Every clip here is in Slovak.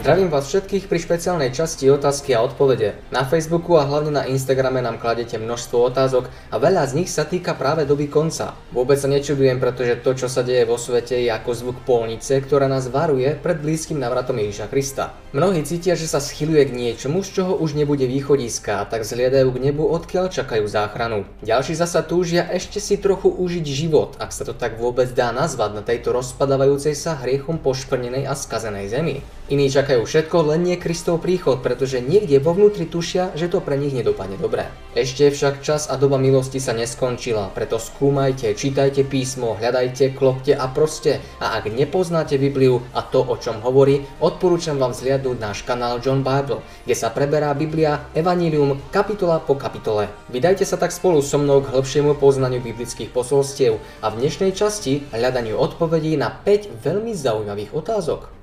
Zdravím vás všetkých pri špeciálnej časti otázky a odpovede. Na Facebooku a hlavne na Instagrame nám kladete množstvo otázok a veľa z nich sa týka práve doby konca. Vôbec sa nečudujem, pretože to, čo sa deje vo svete, je ako zvuk polnice, ktorá nás varuje pred blízkym návratom Ježiša Krista. Mnohí cítia, že sa schyluje k niečomu, z čoho už nebude východiska, tak zhliadajú k nebu, odkiaľ čakajú záchranu. Ďalší zasa túžia ešte si trochu užiť život, ak sa to tak vôbec dá nazvať na tejto rozpadávajúcej sa hriechom poškvrnenej a skazenej zemi. Iní čakajú všetko, len nie Kristov príchod, pretože niekde vo vnútri tušia, že to pre nich nedopadne dobre. Ešte však čas a doba milosti sa neskončila, preto skúmajte, čítajte písmo, hľadajte, klopte a proste. A ak nepoznáte Bibliu a to, o čom hovorí, odporúčam vám zliadnúť náš kanál John Bible, kde sa preberá Biblia, Evanílium, kapitola po kapitole. Vydajte sa tak spolu so mnou k hĺbšiemu poznaniu biblických posolstiev a v dnešnej časti hľadaniu odpovedí na 5 veľmi zaujímavých otázok.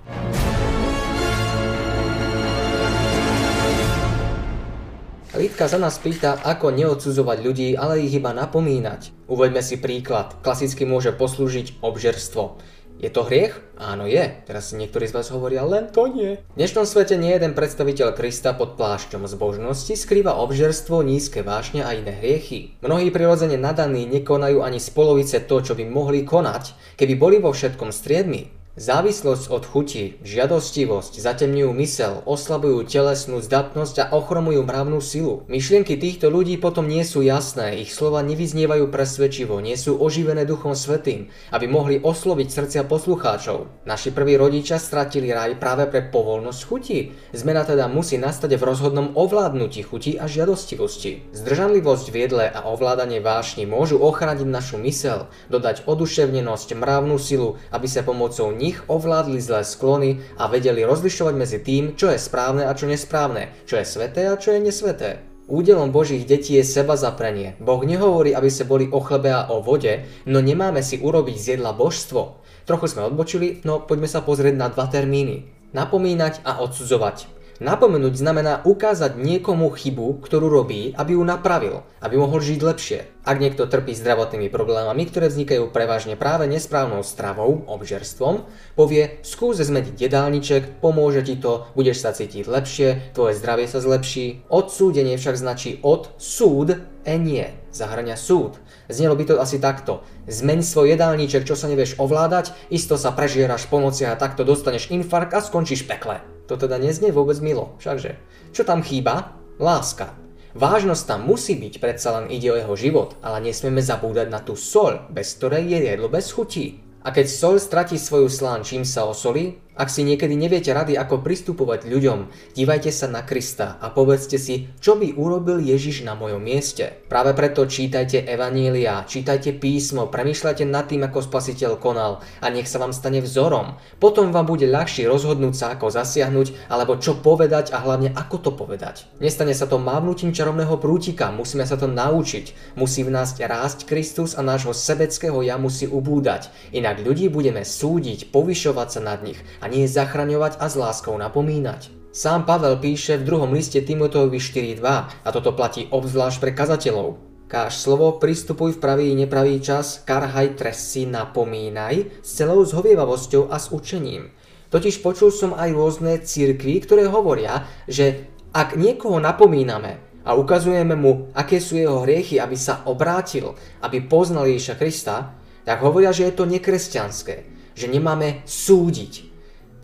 Lidka sa nás pýta, ako neodsudzovať ľudí, ale ich iba napomínať. Uveďme si príklad. Klasicky môže poslúžiť obžerstvo. Je to hriech? Áno je. Teraz si niektorí z vás hovoria, len to nie. V dnešnom svete nie jeden predstaviteľ Krista pod plášťom zbožnosti skrýva obžerstvo, nízke vášne a iné hriechy. Mnohí prirodzene nadaní nekonajú ani z polovice to, čo by mohli konať, keby boli vo všetkom striedmi. Závislosť od chuti, žiadostivosť zatemňujú mysel, oslabujú telesnú zdatnosť a ochromujú mravnú silu. Myšlienky týchto ľudí potom nie sú jasné, ich slova nevyznievajú presvedčivo, nie sú oživené Duchom Svetým, aby mohli osloviť srdcia poslucháčov. Naši prví rodičia stratili raj práve pre povolnosť chuti. Zmena teda musí nastať v rozhodnom ovládnutí chuti a žiadostivosti. Zdržanlivosť v jedle a ovládanie vášni môžu ochrániť našu mysel, dodať oduševnenosť, mravnú silu, aby sa pomocou nich ovládli zlé sklony a vedeli rozlišovať medzi tým, čo je správne a čo nesprávne, čo je sveté a čo je nesveté. Údelom Božích detí je seba zaprenie. Boh nehovorí, aby sa boli o chlebe a o vode, no nemáme si urobiť z jedla božstvo. Trochu sme odbočili, no poďme sa pozrieť na dva termíny. Napomínať a odsudzovať. Napomenúť znamená ukázať niekomu chybu, ktorú robí, aby ju napravil, aby mohol žiť lepšie. Ak niekto trpí zdravotnými problémami, ktoré vznikajú prevažne práve nesprávnou stravou, obžerstvom, povie, skús zmeniť jedálniček, pomôže ti to, budeš sa cítiť lepšie, tvoje zdravie sa zlepší. Odsúdenie však značí od súd, e nie, zahrania súd. Znelo by to asi takto. Zmeň svoj jedálniček, čo sa nevieš ovládať, isto sa prežieraš po nociach a takto dostaneš infarkt a skončíš pekle. To teda neznie vôbec milo, všakže. Čo tam chýba? Láska. Vážnosť tam musí byť, predsa len ide o jeho život, ale nesmieme zabúdať na tú sol, bez ktorej je jedlo bez chutí. A keď sol stratí svoju slán, čím sa osolí, ak si niekedy neviete rady, ako pristupovať ľuďom, dívajte sa na Krista a povedzte si, čo by urobil Ježiš na mojom mieste. Práve preto čítajte Evanília, čítajte písmo, premýšľajte nad tým, ako spasiteľ konal a nech sa vám stane vzorom. Potom vám bude ľahšie rozhodnúť sa, ako zasiahnuť, alebo čo povedať a hlavne ako to povedať. Nestane sa to mávnutím čarovného prútika, musíme sa to naučiť. Musí v nás rásť Kristus a nášho sebeckého ja musí ubúdať. Inak ľudí budeme súdiť, povyšovať sa nad nich a nie zachraňovať a s láskou napomínať. Sám Pavel píše v druhom liste Timoteovi 4.2 a toto platí obzvlášť pre kazateľov. Káž slovo, pristupuj v pravý i nepravý čas, karhaj, tresi, napomínaj s celou zhovievavosťou a s učením. Totiž počul som aj rôzne cirkvy, ktoré hovoria, že ak niekoho napomíname a ukazujeme mu, aké sú jeho hriechy, aby sa obrátil, aby poznal Ježiša Krista, tak hovoria, že je to nekresťanské, že nemáme súdiť,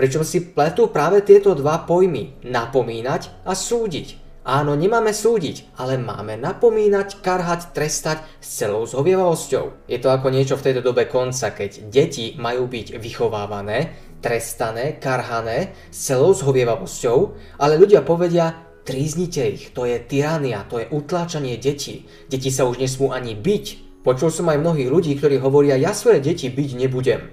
Pričom si pletú práve tieto dva pojmy, napomínať a súdiť. Áno, nemáme súdiť, ale máme napomínať, karhať, trestať s celou zhovievavosťou. Je to ako niečo v tejto dobe konca, keď deti majú byť vychovávané, trestané, karhané s celou zhovievavosťou, ale ľudia povedia, tríznite ich, to je tyrania, to je utláčanie detí. Deti sa už nesmú ani byť. Počul som aj mnohých ľudí, ktorí hovoria, ja svoje deti byť nebudem.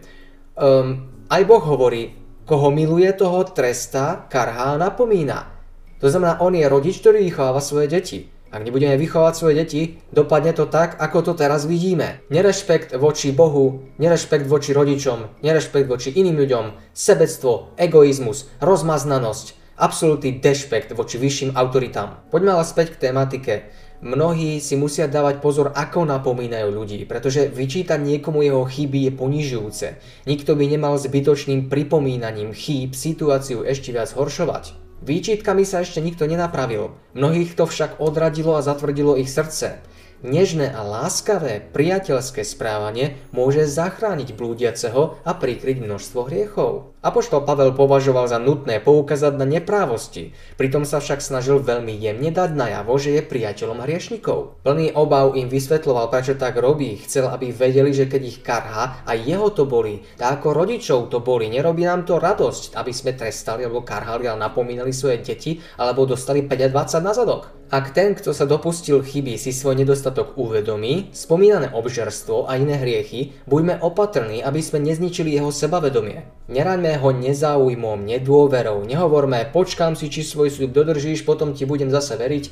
Um, aj Boh hovorí, Koho miluje, toho tresta, karhá napomína. To znamená, on je rodič, ktorý vychováva svoje deti. Ak nebudeme vychovať svoje deti, dopadne to tak, ako to teraz vidíme. Nerešpekt voči Bohu, nerešpekt voči rodičom, nerešpekt voči iným ľuďom, sebectvo, egoizmus, rozmaznanosť absolútny dešpekt voči vyšším autoritám. Poďme ale späť k tematike. Mnohí si musia dávať pozor, ako napomínajú ľudí, pretože vyčítať niekomu jeho chyby je ponižujúce. Nikto by nemal zbytočným pripomínaním chýb situáciu ešte viac horšovať. Výčitkami sa ešte nikto nenapravil. Mnohých to však odradilo a zatvrdilo ich srdce. Nežné a láskavé, priateľské správanie môže zachrániť blúdiaceho a prikryť množstvo hriechov. Apoštol Pavel považoval za nutné poukázať na neprávosti, pritom sa však snažil veľmi jemne dať najavo, že je priateľom hriešnikov. Plný obav im vysvetloval, prečo tak robí, chcel, aby vedeli, že keď ich karha a jeho to boli, tak ako rodičov to boli, nerobí nám to radosť, aby sme trestali alebo karhali a napomínali svoje deti alebo dostali 5 20 na zadok. Ak ten, kto sa dopustil chyby, si svoj nedostatok uvedomí, spomínané obžerstvo a iné hriechy, buďme opatrní, aby sme nezničili jeho sebavedomie. Neraňme ho nezáujmom, nedôverou, nehovorme, počkám si, či svoj sľub dodržíš, potom ti budem zase veriť.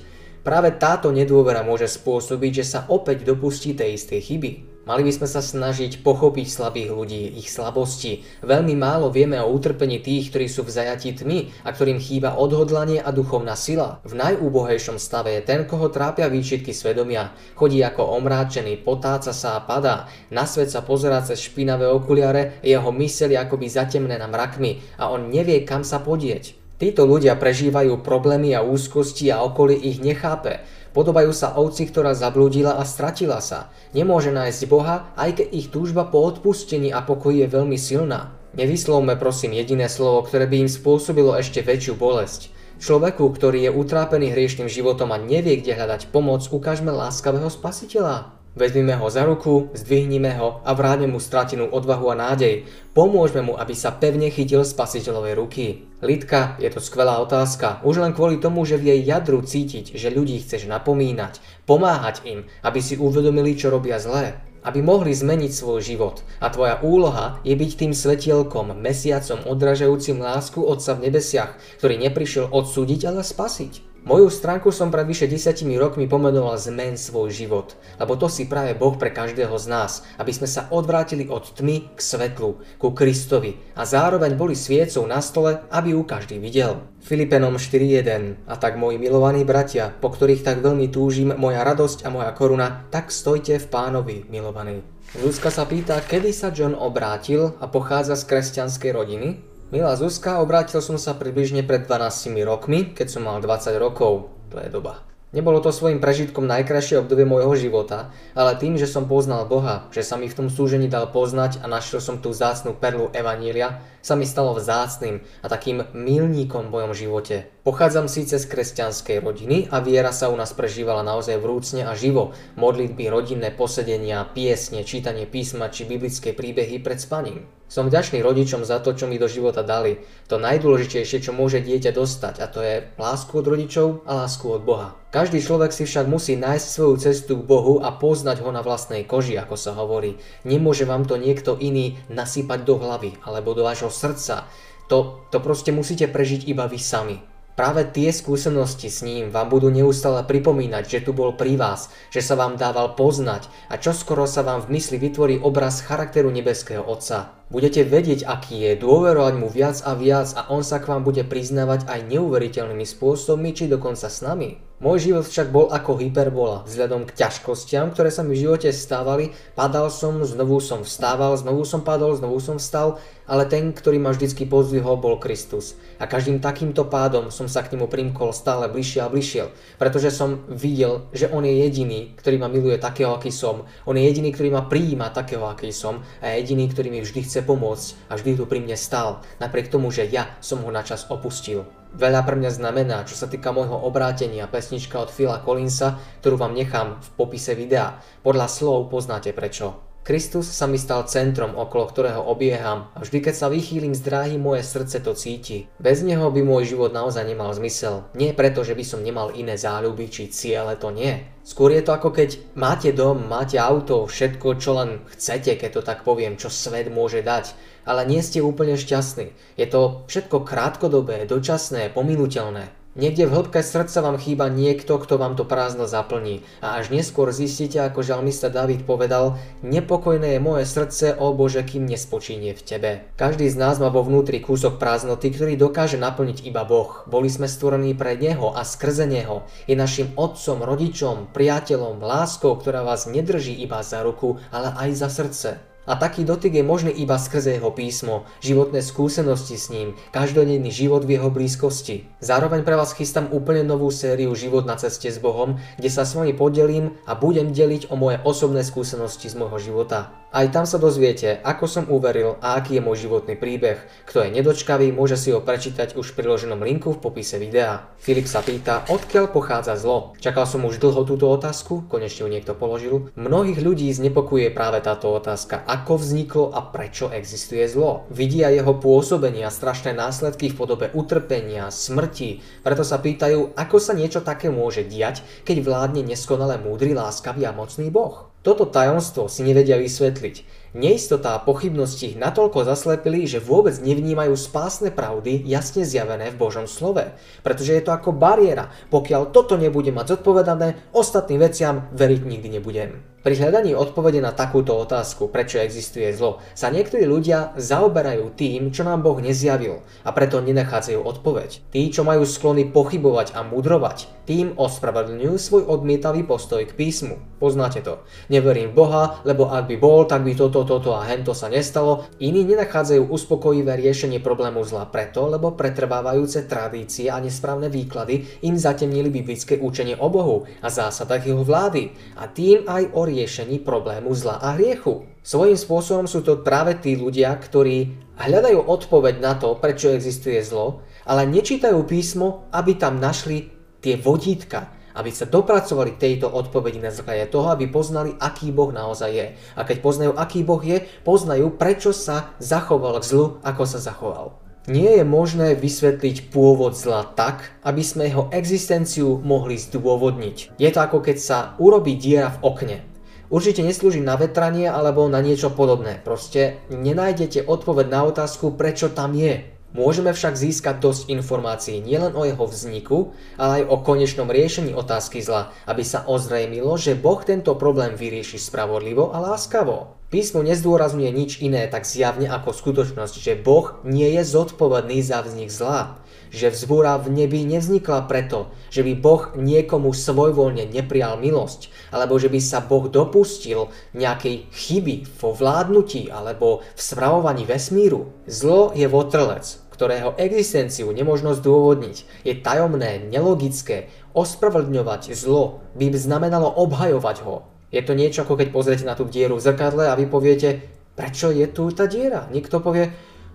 Práve táto nedôvera môže spôsobiť, že sa opäť dopustí tej istej chyby. Mali by sme sa snažiť pochopiť slabých ľudí, ich slabosti. Veľmi málo vieme o utrpení tých, ktorí sú v zajatí tmy a ktorým chýba odhodlanie a duchovná sila. V najúbohejšom stave je ten, koho trápia výčitky svedomia. Chodí ako omráčený, potáca sa a padá. Na svet sa pozerá cez špinavé okuliare, jeho myseľ je akoby zatemnená mrakmi a on nevie, kam sa podieť. Títo ľudia prežívajú problémy a úzkosti a okolie ich nechápe. Podobajú sa ovci, ktorá zablúdila a stratila sa. Nemôže nájsť Boha, aj keď ich túžba po odpustení a pokoji je veľmi silná. Nevyslovme prosím jediné slovo, ktoré by im spôsobilo ešte väčšiu bolesť. Človeku, ktorý je utrápený hriešným životom a nevie, kde hľadať pomoc, ukážme láskavého spasiteľa. Vezmime ho za ruku, zdvihnime ho a vráťme mu stratenú odvahu a nádej. Pomôžme mu, aby sa pevne chytil spasiteľovej ruky. Lidka, je to skvelá otázka. Už len kvôli tomu, že v jej jadru cítiť, že ľudí chceš napomínať, pomáhať im, aby si uvedomili, čo robia zlé aby mohli zmeniť svoj život. A tvoja úloha je byť tým svetielkom, mesiacom odražajúcim lásku Otca v nebesiach, ktorý neprišiel odsúdiť, ale spasiť. Moju stránku som pred vyše desiatimi rokmi pomenoval Zmen svoj život, lebo to si práve Boh pre každého z nás, aby sme sa odvrátili od tmy k svetlu, ku Kristovi a zároveň boli sviecou na stole, aby ju každý videl. Filipenom 4.1 A tak moji milovaní bratia, po ktorých tak veľmi túžim, moja radosť a moja koruna, tak stojte v pánovi, milovaní. Zuzka sa pýta, kedy sa John obrátil a pochádza z kresťanskej rodiny? Milá Zuzka, obrátil som sa približne pred 12 rokmi, keď som mal 20 rokov. To je doba. Nebolo to svojim prežitkom najkrajšie obdobie môjho života, ale tým, že som poznal Boha, že sa mi v tom súžení dal poznať a našiel som tú zácnú perlu Evanília, sa mi stalo vzácným a takým milníkom v mojom živote. Pochádzam síce z kresťanskej rodiny a viera sa u nás prežívala naozaj vrúcne a živo. Modlitby, rodinné posedenia, piesne, čítanie písma či biblické príbehy pred spaním. Som vďačný rodičom za to, čo mi do života dali. To najdôležitejšie, čo môže dieťa dostať, a to je lásku od rodičov a lásku od Boha. Každý človek si však musí nájsť svoju cestu k Bohu a poznať ho na vlastnej koži, ako sa hovorí. Nemôže vám to niekto iný nasypať do hlavy alebo do vášho srdca. To, to proste musíte prežiť iba vy sami. Práve tie skúsenosti s ním vám budú neustále pripomínať, že tu bol pri vás, že sa vám dával poznať a čoskoro sa vám v mysli vytvorí obraz charakteru nebeského Otca. Budete vedieť, aký je, dôverovať mu viac a viac a on sa k vám bude priznávať aj neuveriteľnými spôsobmi, či dokonca s nami. Môj život však bol ako hyperbola, vzhľadom k ťažkostiam, ktoré sa mi v živote stávali, padal som, znovu som vstával, znovu som padol, znovu som vstal, ale ten, ktorý ma vždycky pozdvihol, bol Kristus. A každým takýmto pádom som sa k nemu primkol stále bližšie a bližšie, pretože som videl, že on je jediný, ktorý ma miluje takého, aký som, on je jediný, ktorý ma prijíma takého, aký som a je jediný, ktorý mi vždy chce pomôcť a vždy tu pri mne stál, napriek tomu, že ja som ho načas opustil. Veľa pre mňa znamená, čo sa týka môjho obrátenia, pesnička od Phila Collinsa, ktorú vám nechám v popise videa. Podľa slov poznáte prečo. Kristus sa mi stal centrom, okolo ktorého obieham a vždy keď sa vychýlim z dráhy, moje srdce to cíti. Bez neho by môj život naozaj nemal zmysel. Nie preto, že by som nemal iné záľuby či ciele, to nie. Skôr je to ako keď máte dom, máte auto, všetko čo len chcete, keď to tak poviem, čo svet môže dať ale nie ste úplne šťastní. Je to všetko krátkodobé, dočasné, pominuteľné. Niekde v hĺbke srdca vám chýba niekto, kto vám to prázdno zaplní. A až neskôr zistíte, ako žalmista David povedal, nepokojné je moje srdce, o Bože, kým nespočínie v Tebe. Každý z nás má vo vnútri kúsok prázdnoty, ktorý dokáže naplniť iba Boh. Boli sme stvorení pre Neho a skrze Neho. Je našim otcom, rodičom, priateľom, láskou, ktorá vás nedrží iba za ruku, ale aj za srdce. A taký dotyk je možný iba skrze jeho písmo, životné skúsenosti s ním, každodenný život v jeho blízkosti. Zároveň pre vás chystám úplne novú sériu Život na ceste s Bohom, kde sa s vami podelím a budem deliť o moje osobné skúsenosti z môjho života. Aj tam sa dozviete, ako som uveril a aký je môj životný príbeh. Kto je nedočkavý, môže si ho prečítať už v priloženom linku v popise videa. Filip sa pýta, odkiaľ pochádza zlo. Čakal som už dlho túto otázku, konečne ju niekto položil. Mnohých ľudí znepokuje práve táto otázka, ako vzniklo a prečo existuje zlo. Vidia jeho pôsobenie a strašné následky v podobe utrpenia, smrti, preto sa pýtajú, ako sa niečo také môže diať, keď vládne neskonale múdry, láskavý a mocný Boh. Toto tajomstvo si nevedia vysvetliť. Neistota a pochybnosti ich natoľko zaslepili, že vôbec nevnímajú spásne pravdy jasne zjavené v Božom slove. Pretože je to ako bariéra. Pokiaľ toto nebude mať zodpovedané, ostatným veciam veriť nikdy nebudem. Pri hľadaní odpovede na takúto otázku, prečo existuje zlo, sa niektorí ľudia zaoberajú tým, čo nám Boh nezjavil a preto nenachádzajú odpoveď. Tí, čo majú sklony pochybovať a mudrovať, tým ospravedlňujú svoj odmietavý postoj k písmu. Poznáte to. Neverím Boha, lebo ak by bol, tak by toto, toto a hento sa nestalo. Iní nenachádzajú uspokojivé riešenie problému zla preto, lebo pretrvávajúce tradície a nesprávne výklady im zatemnili biblické učenie o Bohu a zásadách jeho vlády a tým aj o riešení problému zla a hriechu. Svojím spôsobom sú to práve tí ľudia, ktorí hľadajú odpoveď na to, prečo existuje zlo, ale nečítajú písmo, aby tam našli tie vodítka, aby sa dopracovali tejto odpovedi na základe toho, aby poznali, aký Boh naozaj je. A keď poznajú, aký Boh je, poznajú, prečo sa zachoval k zlu, ako sa zachoval. Nie je možné vysvetliť pôvod zla tak, aby sme jeho existenciu mohli zdôvodniť. Je to ako keď sa urobí diera v okne. Určite neslúži na vetranie alebo na niečo podobné. Proste nenájdete odpoveď na otázku, prečo tam je. Môžeme však získať dosť informácií nielen o jeho vzniku, ale aj o konečnom riešení otázky zla, aby sa ozrejmilo, že Boh tento problém vyrieši spravodlivo a láskavo. Písmo nezdôrazňuje nič iné tak zjavne ako skutočnosť, že Boh nie je zodpovedný za vznik zla že vzbúra v nebi nevznikla preto, že by Boh niekomu svojvoľne neprijal milosť, alebo že by sa Boh dopustil nejakej chyby vo vládnutí alebo v spravovaní vesmíru. Zlo je votrlec, ktorého existenciu nemožno zdôvodniť. Je tajomné, nelogické. Ospravedlňovať zlo by znamenalo obhajovať ho. Je to niečo ako keď pozriete na tú dieru v zrkadle a vy poviete, prečo je tu tá diera? Niekto povie,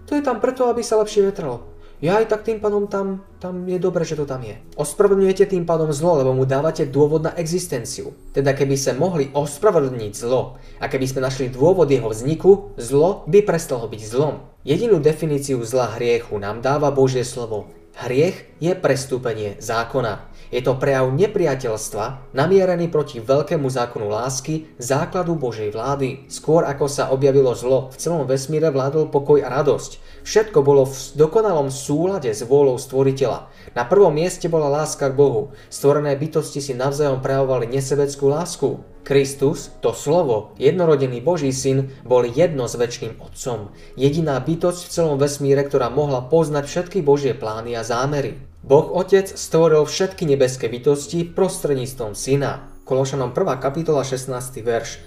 to je tam preto, aby sa lepšie vetralo ja aj tak tým pádom tam, tam je dobre, že to tam je. Ospravedlňujete tým pádom zlo, lebo mu dávate dôvod na existenciu. Teda keby sa mohli ospravedlniť zlo a keby sme našli dôvod jeho vzniku, zlo by prestalo byť zlom. Jedinú definíciu zla hriechu nám dáva Božie slovo. Hriech je prestúpenie zákona. Je to prejav nepriateľstva, namierený proti veľkému zákonu lásky, základu Božej vlády. Skôr ako sa objavilo zlo, v celom vesmíre vládol pokoj a radosť. Všetko bolo v dokonalom súlade s vôľou stvoriteľa. Na prvom mieste bola láska k Bohu. Stvorené bytosti si navzájom prejavovali nesebeckú lásku. Kristus, to slovo, jednorodený Boží syn, bol jedno s väčšným Otcom. Jediná bytosť v celom vesmíre, ktorá mohla poznať všetky Božie plány a zámery. Boh Otec stvoril všetky nebeské bytosti prostredníctvom Syna. Kološanom 1. kapitola 16. verš.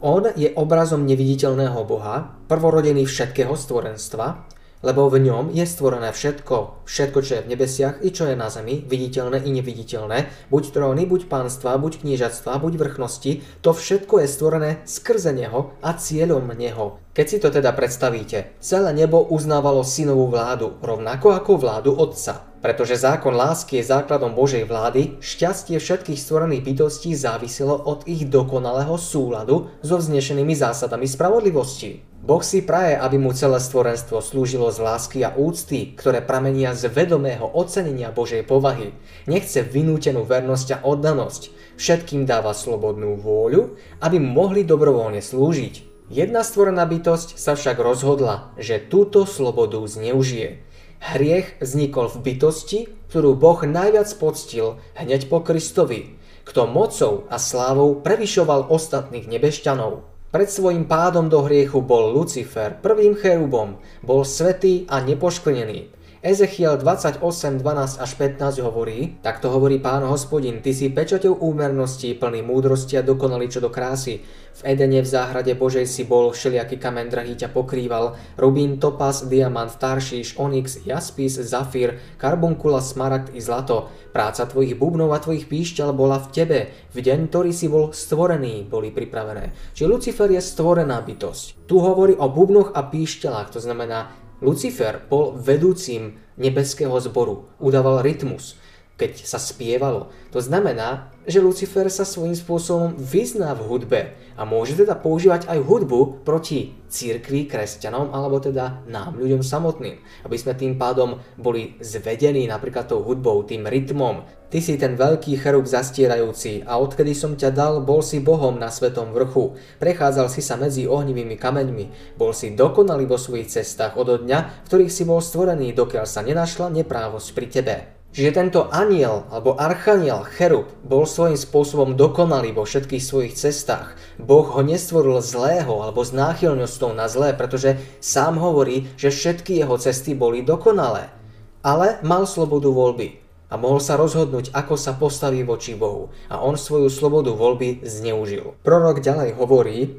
On je obrazom neviditeľného Boha, prvorodený všetkého stvorenstva, lebo v ňom je stvorené všetko, všetko, čo je v nebesiach i čo je na zemi, viditeľné i neviditeľné, buď tróny, buď pánstva, buď kniežatstva, buď vrchnosti, to všetko je stvorené skrze Neho a cieľom Neho. Keď si to teda predstavíte, celé nebo uznávalo synovú vládu, rovnako ako vládu Otca. Pretože zákon lásky je základom Božej vlády, šťastie všetkých stvorených bytostí záviselo od ich dokonalého súladu so vznešenými zásadami spravodlivosti. Boh si praje, aby mu celé stvorenstvo slúžilo z lásky a úcty, ktoré pramenia z vedomého ocenenia Božej povahy. Nechce vynútenú vernosť a oddanosť. Všetkým dáva slobodnú vôľu, aby mohli dobrovoľne slúžiť. Jedna stvorená bytosť sa však rozhodla, že túto slobodu zneužije. Hriech vznikol v bytosti, ktorú Boh najviac poctil hneď po Kristovi, kto mocou a slávou prevyšoval ostatných nebešťanov. Pred svojim pádom do hriechu bol Lucifer, prvým cherubom, bol svetý a nepoškvrnený. Ezechiel 28, 12 až 15 hovorí, takto hovorí pán hospodin, ty si pečaťou úmernosti, plný múdrosti a dokonalý čo do krásy. V Edene v záhrade Božej si bol, všelijaký kamen drahý ťa pokrýval, rubín, topaz, diamant, taršíš, onyx, jaspis, zafír, karbunkula, smaragd i zlato. Práca tvojich bubnov a tvojich píšťal bola v tebe. V deň, ktorý si bol stvorený, boli pripravené. Či Lucifer je stvorená bytosť. Tu hovorí o bubnoch a píšťalách, to znamená Lucifer bol vedúcim nebeského zboru, udával rytmus, keď sa spievalo. To znamená, že Lucifer sa svojím spôsobom vyzná v hudbe a môže teda používať aj hudbu proti církvi, kresťanom alebo teda nám, ľuďom samotným. Aby sme tým pádom boli zvedení napríklad tou hudbou, tým rytmom, Ty si ten veľký cherub zastierajúci a odkedy som ťa dal, bol si Bohom na svetom vrchu. Prechádzal si sa medzi ohnivými kameňmi. Bol si dokonalý vo svojich cestách od dňa, v ktorých si bol stvorený, dokiaľ sa nenašla neprávosť pri tebe. Čiže tento aniel alebo archaniel, cherub, bol svojím spôsobom dokonalý vo všetkých svojich cestách. Boh ho nestvoril zlého alebo s náchylnosťou na zlé, pretože sám hovorí, že všetky jeho cesty boli dokonalé. Ale mal slobodu voľby a mohol sa rozhodnúť, ako sa postaví voči Bohu a on svoju slobodu voľby zneužil. Prorok ďalej hovorí,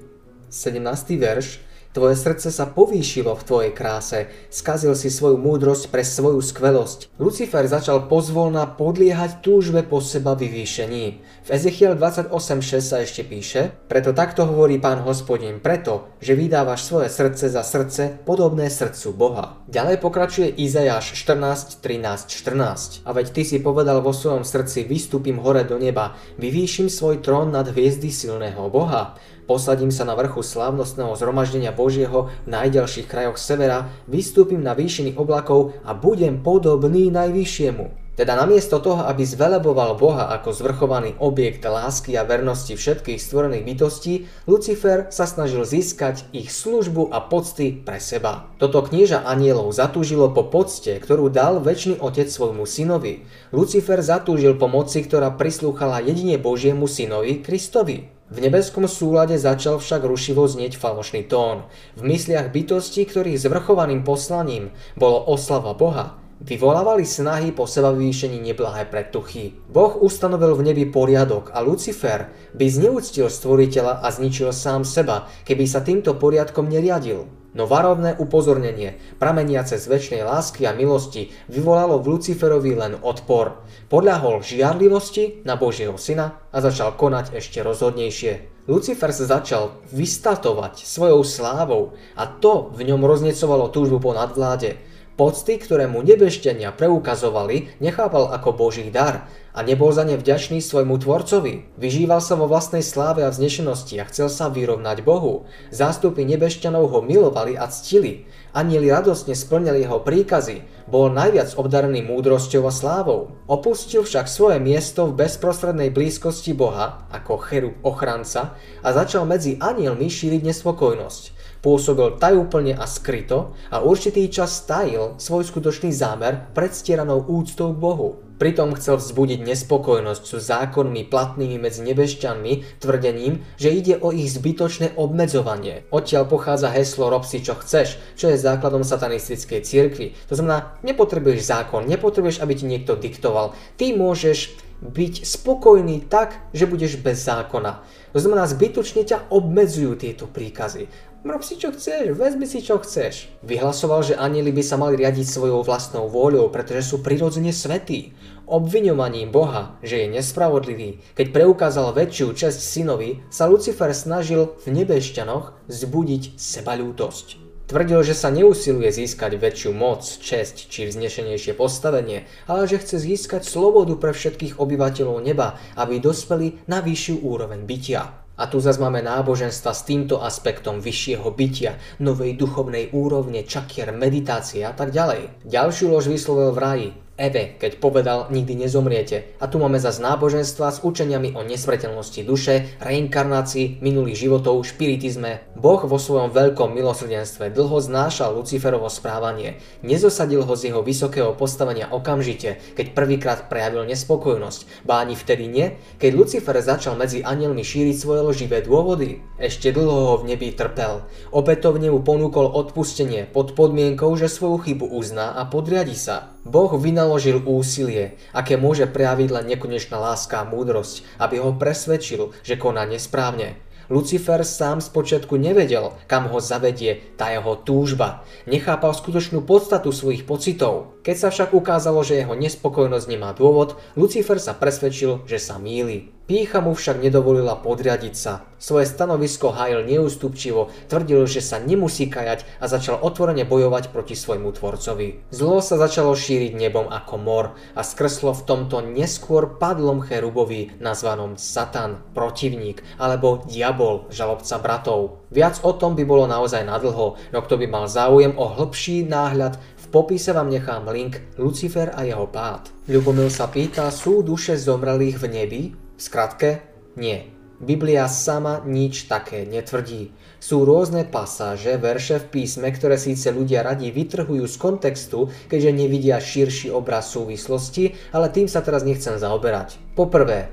17. verš, Tvoje srdce sa povýšilo v tvojej kráse, skazil si svoju múdrosť pre svoju skvelosť. Lucifer začal pozvolna podliehať túžbe po seba vyvýšení. V Ezechiel 28.6 sa ešte píše, preto takto hovorí pán hospodin, preto, že vydávaš svoje srdce za srdce podobné srdcu Boha. Ďalej pokračuje Izajáš 14, 13, 14. A veď ty si povedal vo svojom srdci, vystúpim hore do neba, vyvýšim svoj trón nad hviezdy silného Boha. Posadím sa na vrchu slávnostného zhromaždenia Božieho v najďalších krajoch severa, vystúpim na výšiny oblakov a budem podobný najvyššiemu. Teda namiesto toho, aby zveleboval Boha ako zvrchovaný objekt lásky a vernosti všetkých stvorených bytostí, Lucifer sa snažil získať ich službu a pocty pre seba. Toto knieža anielov zatúžilo po pocte, ktorú dal väčší otec svojmu synovi. Lucifer zatúžil po moci, ktorá prislúchala jedine Božiemu synovi Kristovi. V nebeskom súlade začal však rušivo znieť falošný tón. V mysliach bytostí, ktorých zvrchovaným poslaním bolo oslava Boha, vyvolávali snahy po seba vyvýšení neblahé predtuchy. Boh ustanovil v nebi poriadok a Lucifer by zneúctil stvoriteľa a zničil sám seba, keby sa týmto poriadkom neriadil. No varovné upozornenie, prameniace z väčšnej lásky a milosti, vyvolalo v Luciferovi len odpor. Podľahol žiarlivosti na Božieho syna a začal konať ešte rozhodnejšie. Lucifer sa začal vystatovať svojou slávou a to v ňom roznecovalo túžbu po nadvláde. Pocty, ktoré mu nebešťania preukazovali, nechápal ako Boží dar a nebol za ne vďačný svojmu tvorcovi. Vyžíval sa vo vlastnej sláve a vznešenosti a chcel sa vyrovnať Bohu. Zástupy nebešťanov ho milovali a ctili. Anieli radosne splňali jeho príkazy. Bol najviac obdarený múdrosťou a slávou. Opustil však svoje miesto v bezprostrednej blízkosti Boha ako cherub ochranca a začal medzi anielmi šíriť nespokojnosť. Pôsobil tajúplne a skryto a určitý čas tajil svoj skutočný zámer predstieranou úctou k Bohu. Pritom chcel vzbudiť nespokojnosť so zákonmi platnými medzi nebešťanmi tvrdením, že ide o ich zbytočné obmedzovanie. Odtiaľ pochádza heslo rob si čo chceš, čo je základom satanistickej cirkvi. To znamená, nepotrebuješ zákon, nepotrebuješ, aby ti niekto diktoval. Ty môžeš byť spokojný tak, že budeš bez zákona. To znamená, zbytočne ťa obmedzujú tieto príkazy. Rob si čo chceš, vezmi si čo chceš. Vyhlasoval, že anieli by sa mali riadiť svojou vlastnou vôľou, pretože sú prirodzene svetí. Obviňovaním Boha, že je nespravodlivý, keď preukázal väčšiu časť synovi, sa Lucifer snažil v nebešťanoch zbudiť sebalútosť. Tvrdil, že sa neusiluje získať väčšiu moc, česť či vznešenejšie postavenie, ale že chce získať slobodu pre všetkých obyvateľov neba, aby dospeli na vyššiu úroveň bytia. A tu zase máme náboženstva s týmto aspektom vyššieho bytia, novej duchovnej úrovne, čakier, meditácie a tak ďalej. Ďalšiu lož vyslovil v raji. Eve, keď povedal nikdy nezomriete. A tu máme zase náboženstva s učeniami o nesmrteľnosti duše, reinkarnácii, minulých životov, špiritizme. Boh vo svojom veľkom milosrdenstve dlho znášal Luciferovo správanie. Nezosadil ho z jeho vysokého postavenia okamžite, keď prvýkrát prejavil nespokojnosť. Ba ani vtedy nie, keď Lucifer začal medzi anielmi šíriť svoje loživé dôvody. Ešte dlho ho v nebi trpel. Opätovne mu ponúkol odpustenie pod podmienkou, že svoju chybu uzná a podriadi sa. Boh vynaložil úsilie, aké môže prejaviť len nekonečná láska a múdrosť, aby ho presvedčil, že koná nesprávne. Lucifer sám spočiatku nevedel, kam ho zavedie tá jeho túžba. Nechápal skutočnú podstatu svojich pocitov. Keď sa však ukázalo, že jeho nespokojnosť nemá dôvod, Lucifer sa presvedčil, že sa míli. Pícha mu však nedovolila podriadiť sa. Svoje stanovisko hájil neústupčivo, tvrdil, že sa nemusí kajať a začal otvorene bojovať proti svojmu tvorcovi. Zlo sa začalo šíriť nebom ako mor a skreslo v tomto neskôr padlom cherubovi nazvanom Satan, protivník, alebo diabol, žalobca bratov. Viac o tom by bolo naozaj nadlho, no kto by mal záujem o hĺbší náhľad, popise vám nechám link Lucifer a jeho pád. Ľubomil sa pýta, sú duše zomrelých v nebi? V skratke, nie. Biblia sama nič také netvrdí. Sú rôzne pasáže, verše v písme, ktoré síce ľudia radi vytrhujú z kontextu, keďže nevidia širší obraz súvislosti, ale tým sa teraz nechcem zaoberať. Poprvé,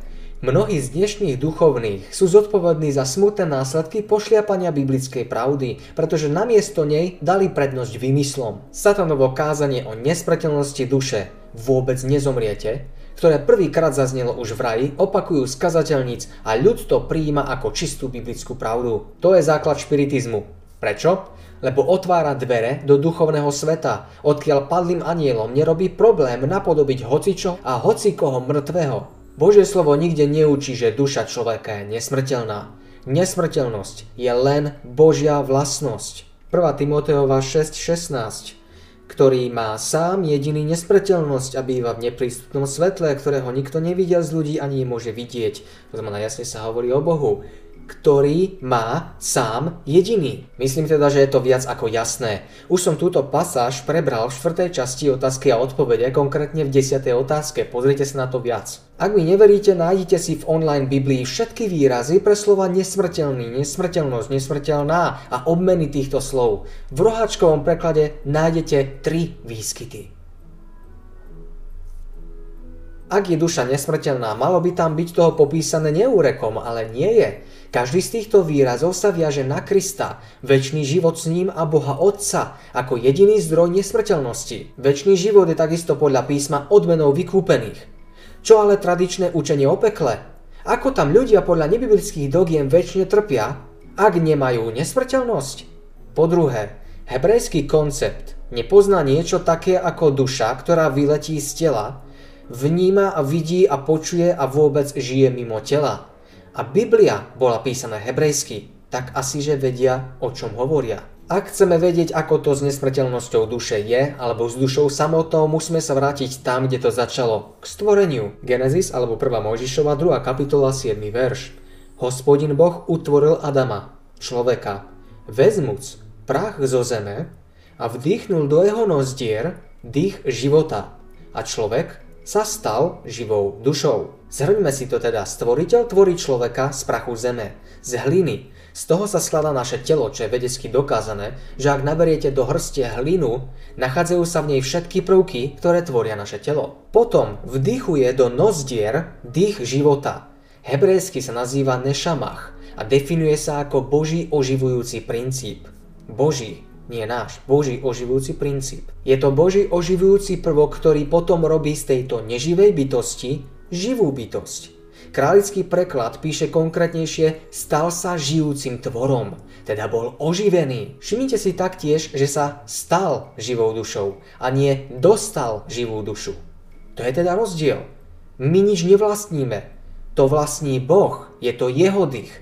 Mnohí z dnešných duchovných sú zodpovední za smutné následky pošliapania biblickej pravdy, pretože namiesto nej dali prednosť vymyslom. Satanovo kázanie o nesmrteľnosti duše vôbec nezomriete ktoré prvýkrát zaznelo už v raji, opakujú skazateľníc a ľud to prijíma ako čistú biblickú pravdu. To je základ špiritizmu. Prečo? Lebo otvára dvere do duchovného sveta, odkiaľ padlým anielom nerobí problém napodobiť hocičo a hocikoho mŕtvého. Božie slovo nikde neučí, že duša človeka je nesmrteľná. Nesmrteľnosť je len Božia vlastnosť. 1. Timoteova 6.16 ktorý má sám jediný nespreteľnosť a býva v neprístupnom svetle, ktorého nikto nevidia z ľudí ani nemôže vidieť. To znamená, jasne sa hovorí o Bohu ktorý má sám jediný. Myslím teda, že je to viac ako jasné. Už som túto pasáž prebral v štvrtej časti otázky a odpovede, konkrétne v desiatej otázke. Pozrite sa na to viac. Ak mi neveríte, nájdete si v online Biblii všetky výrazy pre slova nesmrteľný, nesmrteľnosť, nesmrteľná a obmeny týchto slov. V roháčkovom preklade nájdete tri výskyty. Ak je duša nesmrteľná, malo by tam byť toho popísané neúrekom, ale nie je. Každý z týchto výrazov sa viaže na Krista, väčší život s ním a Boha Otca, ako jediný zdroj nesmrteľnosti. Väčší život je takisto podľa písma odmenou vykúpených. Čo ale tradičné učenie o pekle? Ako tam ľudia podľa nebiblických dogiem väčšine trpia, ak nemajú nesmrteľnosť? Po druhé, hebrejský koncept nepozná niečo také ako duša, ktorá vyletí z tela, vníma a vidí a počuje a vôbec žije mimo tela a Biblia bola písaná hebrejsky, tak asi že vedia, o čom hovoria. Ak chceme vedieť, ako to s nesmrteľnosťou duše je, alebo s dušou samotnou, musíme sa vrátiť tam, kde to začalo, k stvoreniu. Genesis alebo 1. Mojžišova 2. kapitola 7. verš. Hospodin Boh utvoril Adama, človeka, vezmuc prach zo zeme a vdýchnul do jeho nozdier dých života. A človek sa stal živou dušou. Zhrňme si to teda, stvoriteľ tvorí človeka z prachu zeme, z hliny. Z toho sa skladá naše telo, čo je vedecky dokázané, že ak naberiete do hrstie hlinu, nachádzajú sa v nej všetky prvky, ktoré tvoria naše telo. Potom vdychuje do nozdier dých života. Hebrejsky sa nazýva nešamach a definuje sa ako Boží oživujúci princíp. Boží, nie náš, Boží oživujúci princíp. Je to Boží oživujúci prvok, ktorý potom robí z tejto neživej bytosti živú bytosť. Králický preklad píše konkrétnejšie stal sa žijúcim tvorom, teda bol oživený. Všimnite si taktiež, že sa stal živou dušou a nie dostal živú dušu. To je teda rozdiel. My nič nevlastníme. To vlastní Boh, je to jeho dých.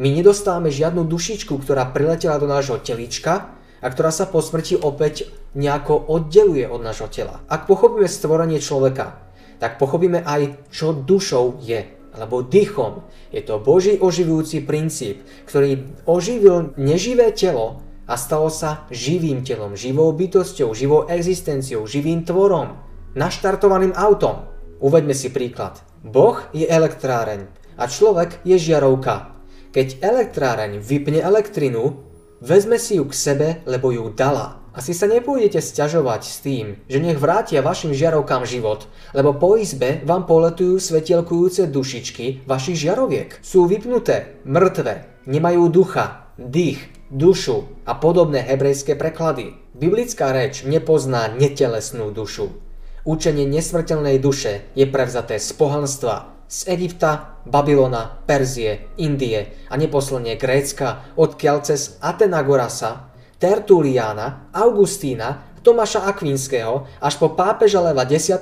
My nedostávame žiadnu dušičku, ktorá priletela do nášho telička a ktorá sa po smrti opäť nejako oddeluje od nášho tela. Ak pochopíme stvorenie človeka, tak pochopíme aj, čo dušou je, alebo dýchom. Je to Boží oživujúci princíp, ktorý oživil neživé telo a stalo sa živým telom, živou bytosťou, živou existenciou, živým tvorom. naštartovaným autom. Uveďme si príklad. Boh je elektráreň a človek je žiarovka. Keď elektráreň vypne elektrinu, vezme si ju k sebe, lebo ju dala. Asi sa nepôjdete sťažovať s tým, že nech vrátia vašim žiarovkám život, lebo po izbe vám poletujú svetielkujúce dušičky vašich žiaroviek. Sú vypnuté, mŕtve, nemajú ducha, dých, dušu a podobné hebrejské preklady. Biblická reč nepozná netelesnú dušu. Učenie nesmrteľnej duše je prevzaté z pohanstva, z Egypta, Babylona, Perzie, Indie a neposledne Grécka, odkiaľ cez Atenagorasa Tertuliana, Augustína, Tomáša Akvinského až po pápeža Leva X.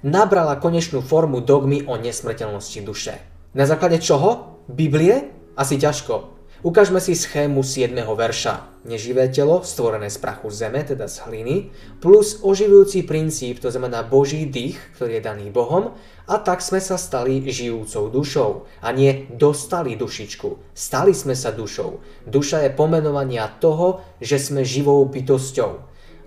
nabrala konečnú formu dogmy o nesmrteľnosti duše. Na základe čoho? Biblie? Asi ťažko. Ukážme si schému 7. verša. Neživé telo, stvorené z prachu zeme, teda z hliny, plus oživujúci princíp, to znamená Boží dých, ktorý je daný Bohom, a tak sme sa stali žijúcou dušou. A nie dostali dušičku. Stali sme sa dušou. Duša je pomenovania toho, že sme živou bytosťou.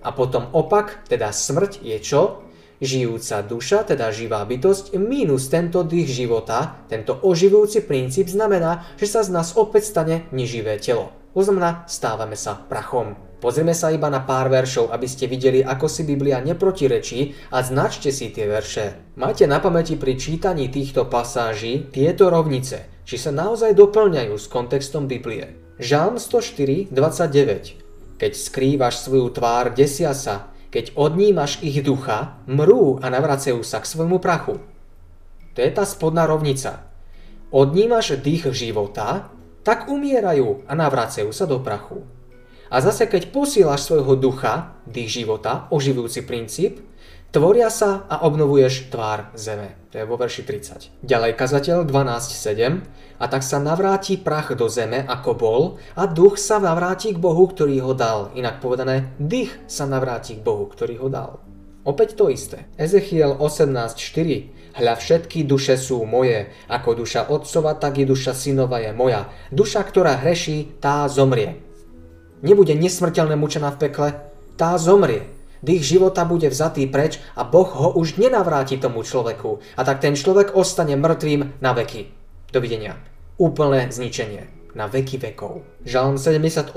A potom opak, teda smrť, je čo? Žijúca duša, teda živá bytosť, mínus tento dých života, tento oživujúci princíp znamená, že sa z nás opäť stane neživé telo. To znamená, stávame sa prachom. Pozrieme sa iba na pár veršov, aby ste videli, ako si Biblia neprotirečí a značte si tie verše. Majte na pamäti pri čítaní týchto pasáží tieto rovnice, či sa naozaj doplňajú s kontextom Biblie. Žalm 104, 29. Keď skrývaš svoju tvár, desia sa, keď odnímaš ich ducha, mrú a navracajú sa k svojmu prachu. To je tá spodná rovnica. Odnímaš dých života, tak umierajú a navracajú sa do prachu. A zase keď posílaš svojho ducha, dých života, oživujúci princíp, tvoria sa a obnovuješ tvár zeme. To je vo verši 30. Ďalej kazateľ 12.7 a tak sa navráti prach do zeme, ako bol, a duch sa navráti k Bohu, ktorý ho dal. Inak povedané, dých sa navráti k Bohu, ktorý ho dal. Opäť to isté. Ezechiel 18.4 Hľa všetky duše sú moje, ako duša otcova, tak i duša synova je moja. Duša, ktorá hreší, tá zomrie. Nebude nesmrteľné mučená v pekle, tá zomrie. Dých života bude vzatý preč a Boh ho už nenavráti tomu človeku. A tak ten človek ostane mŕtvým na veky. Dovidenia. Úplné zničenie. Na veky vekov. Žalm 78,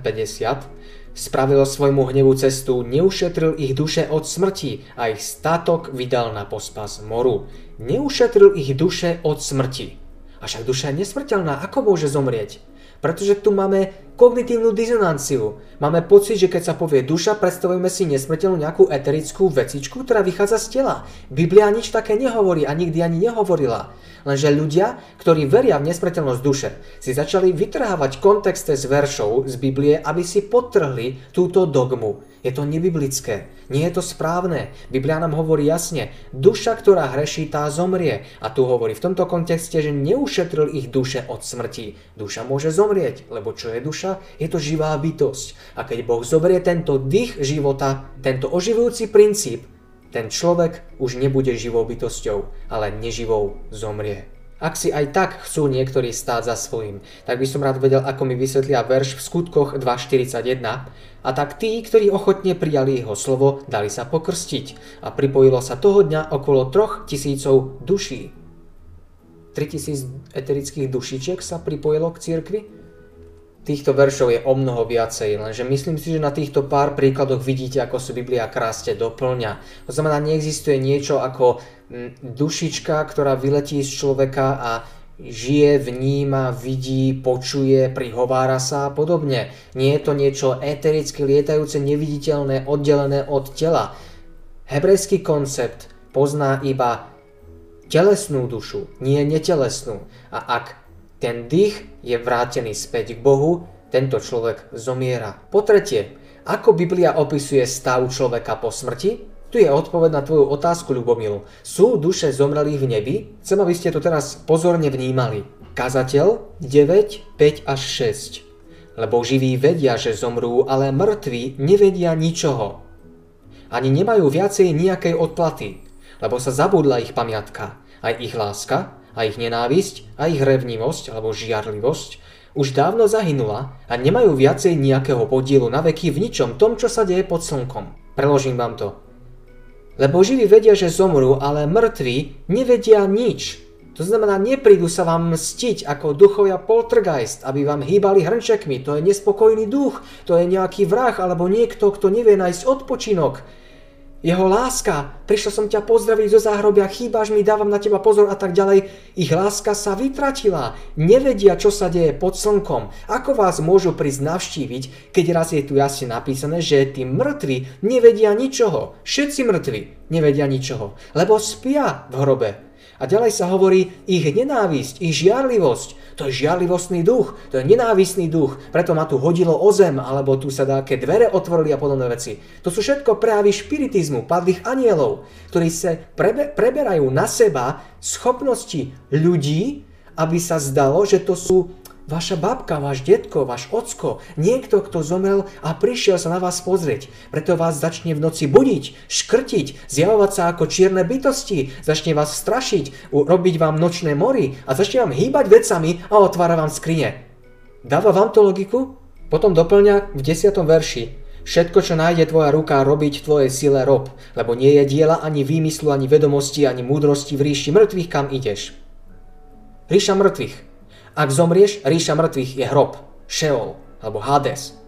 50 Spravil svojmu hnevu cestu, neušetril ich duše od smrti a ich statok vydal na pospas moru. Neušetril ich duše od smrti. A však duša je nesmrteľná, ako môže zomrieť? Pretože tu máme kognitívnu dizonanciu. Máme pocit, že keď sa povie duša, predstavujeme si nesmrteľnú nejakú eterickú vecičku, ktorá vychádza z tela. Biblia nič také nehovorí a nikdy ani nehovorila. Lenže ľudia, ktorí veria v nesmrteľnosť duše, si začali vytrhávať kontexte z veršov z Biblie, aby si potrhli túto dogmu. Je to nebiblické, nie je to správne. Biblia nám hovorí jasne, duša, ktorá hreší, tá zomrie. A tu hovorí v tomto kontexte, že neušetril ich duše od smrti. Duša môže zomrieť, lebo čo je duša? Je to živá bytosť. A keď Boh zoberie tento dých života, tento oživujúci princíp, ten človek už nebude živou bytosťou, ale neživou zomrie. Ak si aj tak chcú niektorí stáť za svojím, tak by som rád vedel, ako mi vysvetlia verš v skutkoch 2.41. A tak tí, ktorí ochotne prijali jeho slovo, dali sa pokrstiť a pripojilo sa toho dňa okolo troch tisícov duší. 3000 eterických dušičiek sa pripojilo k cirkvi? Týchto veršov je o mnoho viacej, lenže myslím si, že na týchto pár príkladoch vidíte, ako sa Biblia krásne doplňa. To znamená, neexistuje niečo ako mm, dušička, ktorá vyletí z človeka a žije, vníma, vidí, počuje, prihovára sa a podobne. Nie je to niečo etericky lietajúce, neviditeľné, oddelené od tela. Hebrejský koncept pozná iba telesnú dušu, nie netelesnú. A ak ten dých je vrátený späť k Bohu, tento človek zomiera. Po tretie, ako Biblia opisuje stav človeka po smrti? Tu je odpoveď na tvoju otázku, Ľubomil. Sú duše zomrelých v nebi? Chcem, aby ste to teraz pozorne vnímali. Kazateľ 9, 5 až 6. Lebo živí vedia, že zomrú, ale mŕtvi nevedia ničoho. Ani nemajú viacej nejakej odplaty, lebo sa zabudla ich pamiatka, aj ich láska, a ich nenávisť a ich revnivosť alebo žiarlivosť už dávno zahynula a nemajú viacej nejakého podielu na veky v ničom tom, čo sa deje pod slnkom. Preložím vám to. Lebo živí vedia, že zomrú, ale mŕtvi nevedia nič. To znamená, neprídu sa vám mstiť ako duchovia poltergeist, aby vám hýbali hrnčekmi. To je nespokojný duch, to je nejaký vrah alebo niekto, kto nevie nájsť odpočinok. Jeho láska, prišiel som ťa pozdraviť zo záhrobia, chýbaš mi, dávam na teba pozor a tak ďalej. Ich láska sa vytratila, nevedia, čo sa deje pod slnkom. Ako vás môžu prísť navštíviť, keď raz je tu jasne napísané, že tí mŕtvi nevedia ničoho. Všetci mŕtvi nevedia ničoho, lebo spia v hrobe. A ďalej sa hovorí ich nenávisť, ich žiarlivosť. To je žiarlivostný duch, to je nenávisný duch, preto ma tu hodilo o zem, alebo tu sa dáke dvere otvorili a podobné veci. To sú všetko prejavy špiritizmu, padlých anielov, ktorí sa prebe- preberajú na seba schopnosti ľudí, aby sa zdalo, že to sú Vaša babka, váš detko, váš ocko, niekto, kto zomrel a prišiel sa na vás pozrieť. Preto vás začne v noci budiť, škrtiť, zjavovať sa ako čierne bytosti, začne vás strašiť, robiť vám nočné mory a začne vám hýbať vecami a otvára vám skrine. Dáva vám to logiku? Potom doplňa v 10. verši. Všetko, čo nájde tvoja ruka robiť v tvojej sile rob, lebo nie je diela ani výmyslu, ani vedomosti, ani múdrosti v ríši mŕtvych, kam ideš. Ríša mŕtvych. Ak zomrieš, ríša mŕtvych je hrob, Sheol alebo Hades.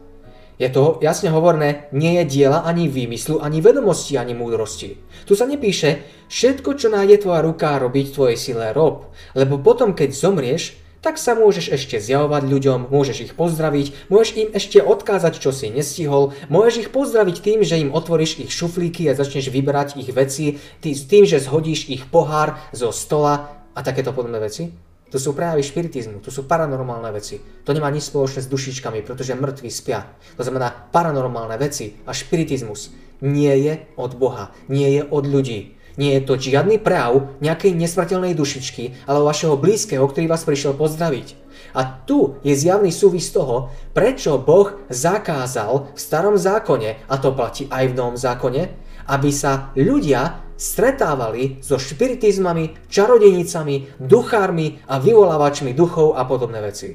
Je to jasne hovorné, nie je diela ani výmyslu, ani vedomosti, ani múdrosti. Tu sa nepíše, všetko, čo nájde tvoja ruka robiť tvojej sile rob, lebo potom, keď zomrieš, tak sa môžeš ešte zjavovať ľuďom, môžeš ich pozdraviť, môžeš im ešte odkázať, čo si nestihol, môžeš ich pozdraviť tým, že im otvoríš ich šuflíky a začneš vyberať ich veci, tým, že zhodíš ich pohár zo stola a takéto podobné veci. To sú prejavy špiritizmu, to sú paranormálne veci. To nemá nič spoločné s dušičkami, pretože mŕtvi spia. To znamená, paranormálne veci a špiritizmus nie je od Boha, nie je od ľudí. Nie je to žiadny prejav nejakej nesmrteľnej dušičky, ale vašeho blízkeho, ktorý vás prišiel pozdraviť. A tu je zjavný súvis toho, prečo Boh zakázal v starom zákone, a to platí aj v novom zákone, aby sa ľudia stretávali so špiritizmami, čarodenicami, duchármi a vyvolávačmi duchov a podobné veci.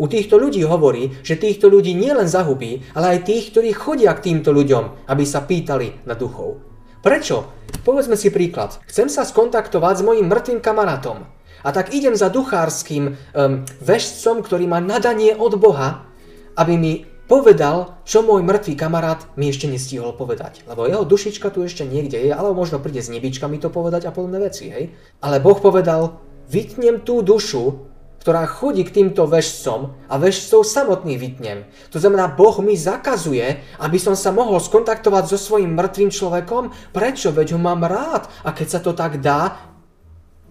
U týchto ľudí hovorí, že týchto ľudí nielen zahubí, ale aj tých, ktorí chodia k týmto ľuďom, aby sa pýtali na duchov. Prečo? Povedzme si príklad. Chcem sa skontaktovať s mojim mŕtvým kamarátom. A tak idem za duchárským um, vešcom, ktorý má nadanie od Boha, aby mi povedal, čo môj mŕtvý kamarát mi ešte nestihol povedať. Lebo jeho dušička tu ešte niekde je, alebo možno príde s nebičkami to povedať a podobné veci, hej. Ale Boh povedal, vytnem tú dušu, ktorá chodí k týmto vešcom a vešcov samotný vytnem. To znamená, Boh mi zakazuje, aby som sa mohol skontaktovať so svojím mŕtvým človekom. Prečo? Veď ho mám rád. A keď sa to tak dá,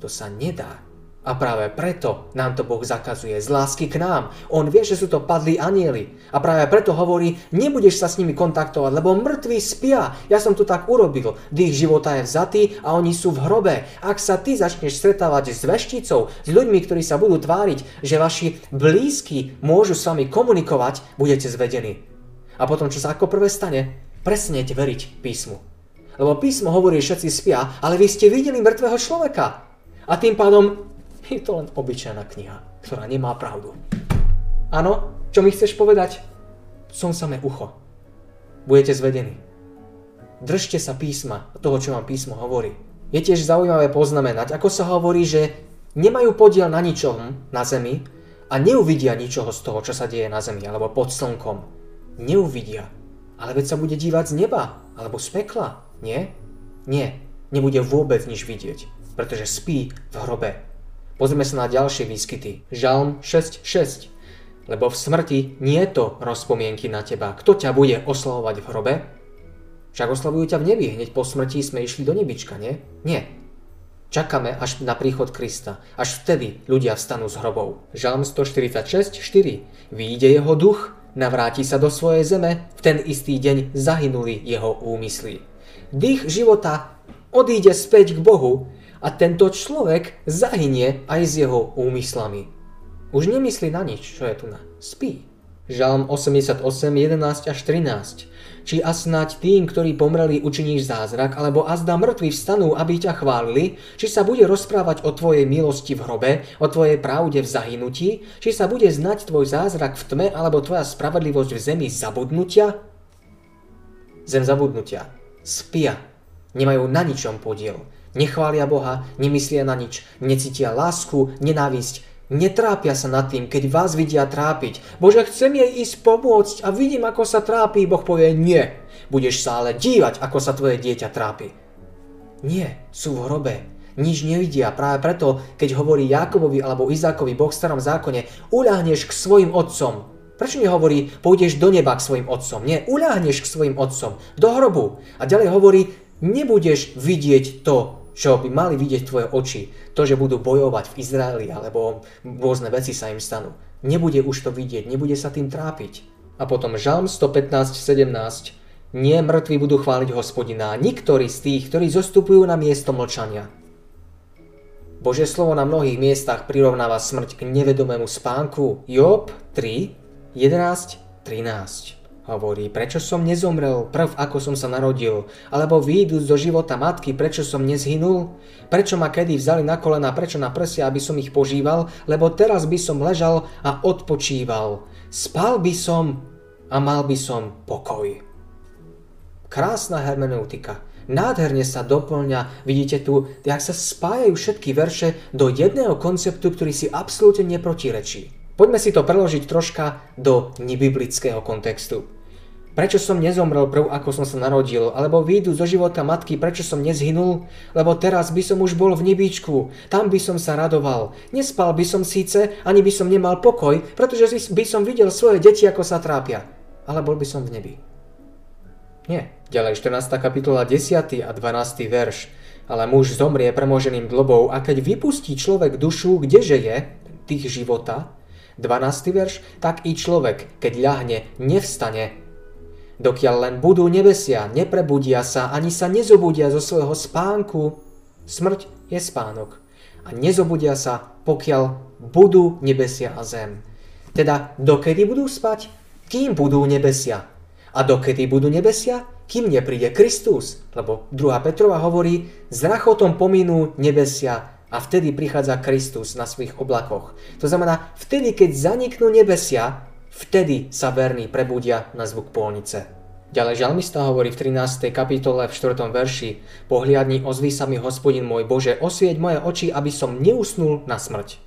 to sa nedá. A práve preto nám to Boh zakazuje z lásky k nám. On vie, že sú to padlí anieli. A práve preto hovorí, nebudeš sa s nimi kontaktovať, lebo mŕtvi spia. Ja som to tak urobil. Dých života je vzatý a oni sú v hrobe. Ak sa ty začneš stretávať s vešticou, s ľuďmi, ktorí sa budú tváriť, že vaši blízki môžu s vami komunikovať, budete zvedení. A potom, čo sa ako prvé stane? Presnete veriť písmu. Lebo písmo hovorí, že všetci spia, ale vy ste videli mŕtvého človeka. A tým pádom je to len obyčajná kniha, ktorá nemá pravdu. Áno, čo mi chceš povedať? Som samé ucho. Budete zvedení. Držte sa písma, toho, čo vám písmo hovorí. Je tiež zaujímavé poznamenať, ako sa hovorí, že nemajú podiel na ničom na zemi a neuvidia ničoho z toho, čo sa deje na zemi alebo pod slnkom. Neuvidia. Ale veď sa bude dívať z neba alebo z pekla. Nie? Nie. Nebude vôbec nič vidieť, pretože spí v hrobe Pozrieme sa na ďalšie výskyty. Žalm 6.6. Lebo v smrti nie je to rozpomienky na teba. Kto ťa bude oslavovať v hrobe? Však oslavujú ťa v nebi. Hneď po smrti sme išli do nebička, nie? Nie. Čakáme až na príchod Krista. Až vtedy ľudia vstanú z hrobov. Žalm 146.4. Výjde jeho duch, navráti sa do svojej zeme, v ten istý deň zahynuli jeho úmysly. Dých života odíde späť k Bohu a tento človek zahynie aj s jeho úmyslami. Už nemyslí na nič, čo je tu na. Spí. Žalm 88, 11 až 13. Či a snať tým, ktorí pomreli, učiníš zázrak, alebo azda mŕtvi vstanú, aby ťa chválili, či sa bude rozprávať o tvojej milosti v hrobe, o tvojej pravde v zahynutí, či sa bude znať tvoj zázrak v tme, alebo tvoja spravedlivosť v zemi zabudnutia? Zem zabudnutia. Spia. Nemajú na ničom podiel. Nechvália Boha, nemyslia na nič, necítia lásku, nenávisť, netrápia sa nad tým, keď vás vidia trápiť. Bože, chcem jej ísť pomôcť a vidím, ako sa trápi. Boh povie nie. Budeš sa ale dívať, ako sa tvoje dieťa trápi. Nie, sú v hrobe. Nič nevidia. Práve preto, keď hovorí Jakobovi alebo Izákovi Boh v starom zákone, uľahneš k svojim otcom. Prečo nehovorí, pôjdeš do neba k svojim otcom? Nie, uľahneš k svojim otcom, do hrobu. A ďalej hovorí, nebudeš vidieť to, čo by mali vidieť tvoje oči. To, že budú bojovať v Izraeli, alebo rôzne veci sa im stanú. Nebude už to vidieť, nebude sa tým trápiť. A potom Žalm 115, 17. Nie mŕtvi budú chváliť hospodina, niktorí z tých, ktorí zostupujú na miesto mlčania. Bože slovo na mnohých miestach prirovnáva smrť k nevedomému spánku. Job 3, 11, 13 hovorí, prečo som nezomrel prv, ako som sa narodil, alebo výjdu do života matky, prečo som nezhynul, prečo ma kedy vzali na kolena, prečo na prsia, aby som ich požíval, lebo teraz by som ležal a odpočíval. Spal by som a mal by som pokoj. Krásna hermeneutika. Nádherne sa doplňa, vidíte tu, jak sa spájajú všetky verše do jedného konceptu, ktorý si absolútne neprotirečí. Poďme si to preložiť troška do nebiblického kontextu. Prečo som nezomrel prv, ako som sa narodil? Alebo výjdu zo života matky, prečo som nezhynul? Lebo teraz by som už bol v nebíčku, tam by som sa radoval. Nespal by som síce, ani by som nemal pokoj, pretože by som videl svoje deti, ako sa trápia. Ale bol by som v nebi. Nie. Ďalej 14. kapitola 10. a 12. verš. Ale muž zomrie premoženým dlobou a keď vypustí človek dušu, kdeže je, tých života, 12. verš, tak i človek, keď ľahne, nevstane. Dokiaľ len budú nebesia, neprebudia sa, ani sa nezobudia zo svojho spánku. Smrť je spánok. A nezobudia sa, pokiaľ budú nebesia a zem. Teda dokedy budú spať? Kým budú nebesia? A dokedy budú nebesia? Kým nepríde Kristus? Lebo 2. Petrova hovorí, s rachotom pominú nebesia a vtedy prichádza Kristus na svojich oblakoch. To znamená, vtedy, keď zaniknú nebesia, vtedy sa verní prebudia na zvuk polnice. Ďalej žalmista hovorí v 13. kapitole v 4. verši Pohliadni, ozví sa mi hospodin môj Bože, osvieť moje oči, aby som neusnul na smrť.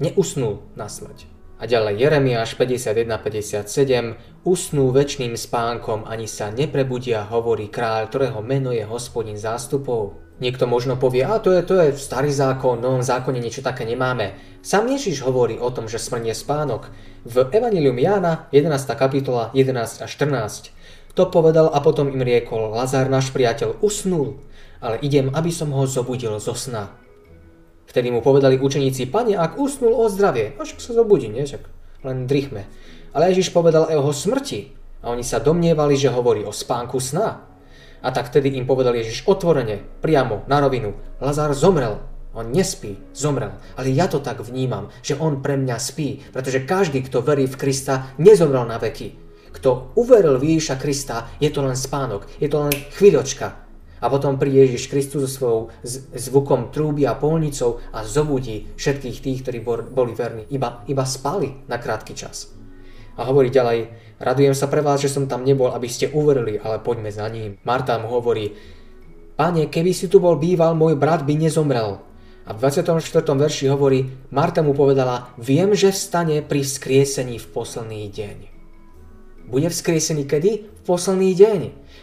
Neusnul na smrť. A ďalej Jeremiáš 51.57 Usnú väčšným spánkom, ani sa neprebudia, hovorí kráľ, ktorého meno je hospodin zástupov. Niekto možno povie, a to je, to je starý zákon, no v zákone niečo také nemáme. Sam Ježiš hovorí o tom, že smrť je spánok. V Evangelium Jána 11. kapitola 11 a 14 to povedal a potom im riekol, Lazár náš priateľ usnul, ale idem, aby som ho zobudil zo sna. Vtedy mu povedali učeníci, pane, ak usnul o zdravie, až sa zobudí, nie? Však len drichme. Ale Ježiš povedal o jeho smrti a oni sa domnievali, že hovorí o spánku sna. A tak vtedy im povedal Ježiš otvorene, priamo, na rovinu, Lazár zomrel, on nespí, zomrel, ale ja to tak vnímam, že on pre mňa spí, pretože každý, kto verí v Krista, nezomrel na veky. Kto uveril v Ježiša Krista, je to len spánok, je to len chvíľočka, a potom príde Ježiš Kristus so svojou zvukom trúby a polnicou a zobudí všetkých tých, ktorí boli verní. Iba, iba spali na krátky čas. A hovorí ďalej, radujem sa pre vás, že som tam nebol, aby ste uverili, ale poďme za ním. Marta mu hovorí, Pane, keby si tu bol býval, môj brat by nezomrel. A v 24. verši hovorí, Marta mu povedala, viem, že vstane pri skriesení v posledný deň. Bude vzkriesený kedy? V posledný deň.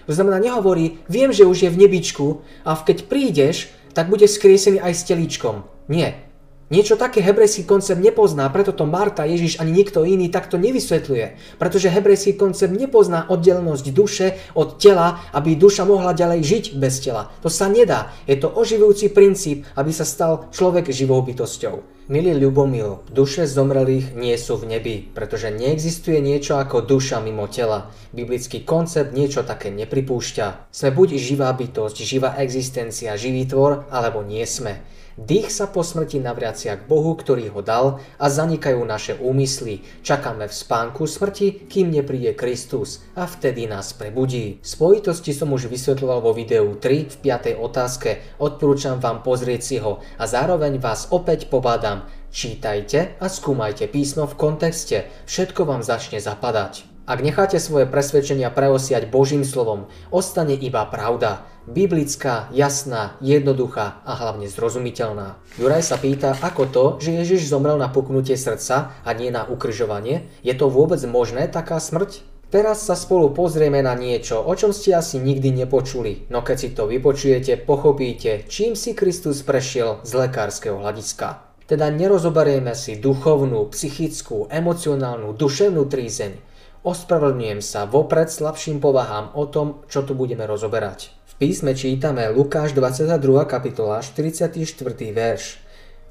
To znamená, nehovorí, viem, že už je v nebičku a keď prídeš, tak bude skriesený aj s telíčkom. Nie. Niečo také hebrejský koncept nepozná, preto to Marta, Ježiš ani nikto iný takto nevysvetľuje. Pretože hebrejský koncept nepozná oddelenosť duše od tela, aby duša mohla ďalej žiť bez tela. To sa nedá. Je to oživujúci princíp, aby sa stal človek živou bytosťou. Milý Ľubomil, duše zomrelých nie sú v nebi, pretože neexistuje niečo ako duša mimo tela. Biblický koncept niečo také nepripúšťa. Sme buď živá bytosť, živá existencia, živý tvor, alebo nie sme. Dých sa po smrti navracia k Bohu, ktorý ho dal a zanikajú naše úmysly. Čakáme v spánku smrti, kým nepríde Kristus a vtedy nás prebudí. Spojitosti som už vysvetľoval vo videu 3 v 5. otázke. Odporúčam vám pozrieť si ho a zároveň vás opäť pobádam. Čítajte a skúmajte písmo v kontexte. Všetko vám začne zapadať. Ak necháte svoje presvedčenia preosiať Božím slovom, ostane iba pravda. Biblická, jasná, jednoduchá a hlavne zrozumiteľná. Juraj sa pýta, ako to, že Ježiš zomrel na puknutie srdca a nie na ukryžovanie. Je to vôbec možné, taká smrť? Teraz sa spolu pozrieme na niečo, o čom ste asi nikdy nepočuli, no keď si to vypočujete, pochopíte, čím si Kristus prešiel z lekárskeho hľadiska. Teda nerozoberieme si duchovnú, psychickú, emocionálnu, duševnú trízeň, Ospravedlňujem sa vopred slabším povahám o tom, čo tu budeme rozoberať. V písme čítame Lukáš 22. kapitola 44. verš.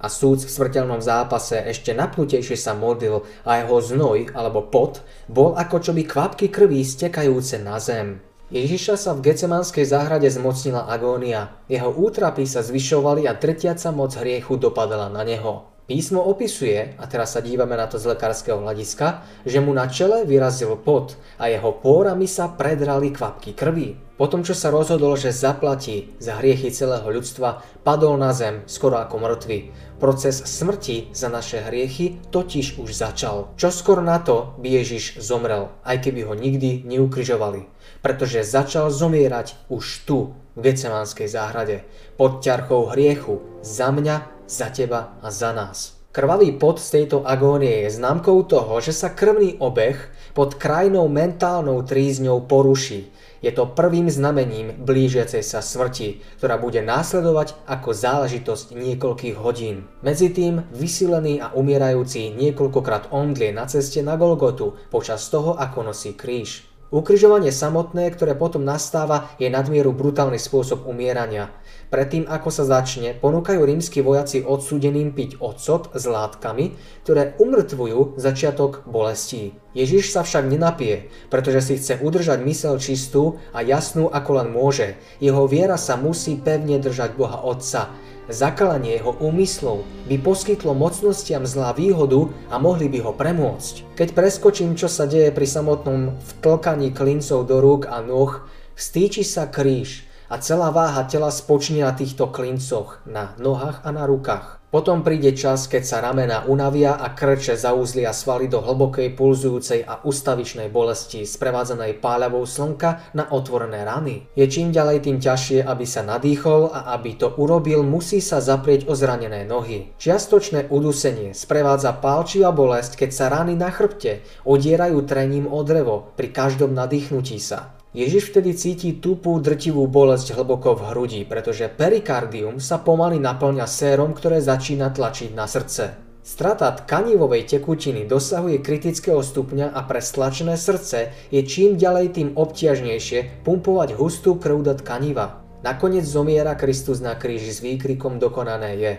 A súd v smrteľnom zápase ešte napnutejšie sa modlil a jeho znoj alebo pot bol ako čo by kvapky krví stekajúce na zem. Ježiša sa v Gecemanskej záhrade zmocnila agónia. Jeho útrapy sa zvyšovali a tretiaca moc hriechu dopadala na neho. Písmo opisuje, a teraz sa dívame na to z lekárskeho hľadiska, že mu na čele vyrazil pot a jeho pórami sa predrali kvapky krvi. Potom, čo sa rozhodol, že zaplatí za hriechy celého ľudstva, padol na zem skoro ako mŕtvy. Proces smrti za naše hriechy totiž už začal. Čo skoro na to by Ježiš zomrel, aj keby ho nikdy neukryžovali. Pretože začal zomierať už tu, v Gecemánskej záhrade, pod ťarchou hriechu, za mňa za teba a za nás. Krvavý pot z tejto agónie je známkou toho, že sa krvný obeh pod krajnou mentálnou trízňou poruší. Je to prvým znamením blížiacej sa smrti, ktorá bude následovať ako záležitosť niekoľkých hodín. Medzi tým vysilený a umierajúci niekoľkokrát omdlie na ceste na Golgotu počas toho, ako nosí kríž. Ukrižovanie samotné, ktoré potom nastáva, je nadmieru brutálny spôsob umierania. Predtým, ako sa začne, ponúkajú rímsky vojaci odsúdeným piť ocot s látkami, ktoré umrtvujú začiatok bolestí. Ježiš sa však nenapije, pretože si chce udržať mysel čistú a jasnú ako len môže. Jeho viera sa musí pevne držať Boha Otca. Zakalanie jeho úmyslov by poskytlo mocnostiam zlá výhodu a mohli by ho premôcť. Keď preskočím, čo sa deje pri samotnom vtlkaní klincov do rúk a nôh, stýči sa kríž, a celá váha tela spočne na týchto klincoch, na nohách a na rukách. Potom príde čas, keď sa ramena unavia a krče zaúzlia svaly do hlbokej pulzujúcej a ustavičnej bolesti, sprevádzanej páľavou slnka na otvorené rany. Je čím ďalej tým ťažšie, aby sa nadýchol a aby to urobil, musí sa zaprieť o zranené nohy. Čiastočné udusenie sprevádza pálčivá bolesť, keď sa rany na chrbte odierajú trením o drevo pri každom nadýchnutí sa. Ježiš vtedy cíti tupú drtivú bolesť hlboko v hrudi, pretože perikardium sa pomaly naplňa sérom, ktoré začína tlačiť na srdce. Strata tkanivovej tekutiny dosahuje kritického stupňa a pre stlačené srdce je čím ďalej tým obťažnejšie pumpovať hustú krv do tkaniva. Nakoniec zomiera Kristus na kríži s výkrikom dokonané je.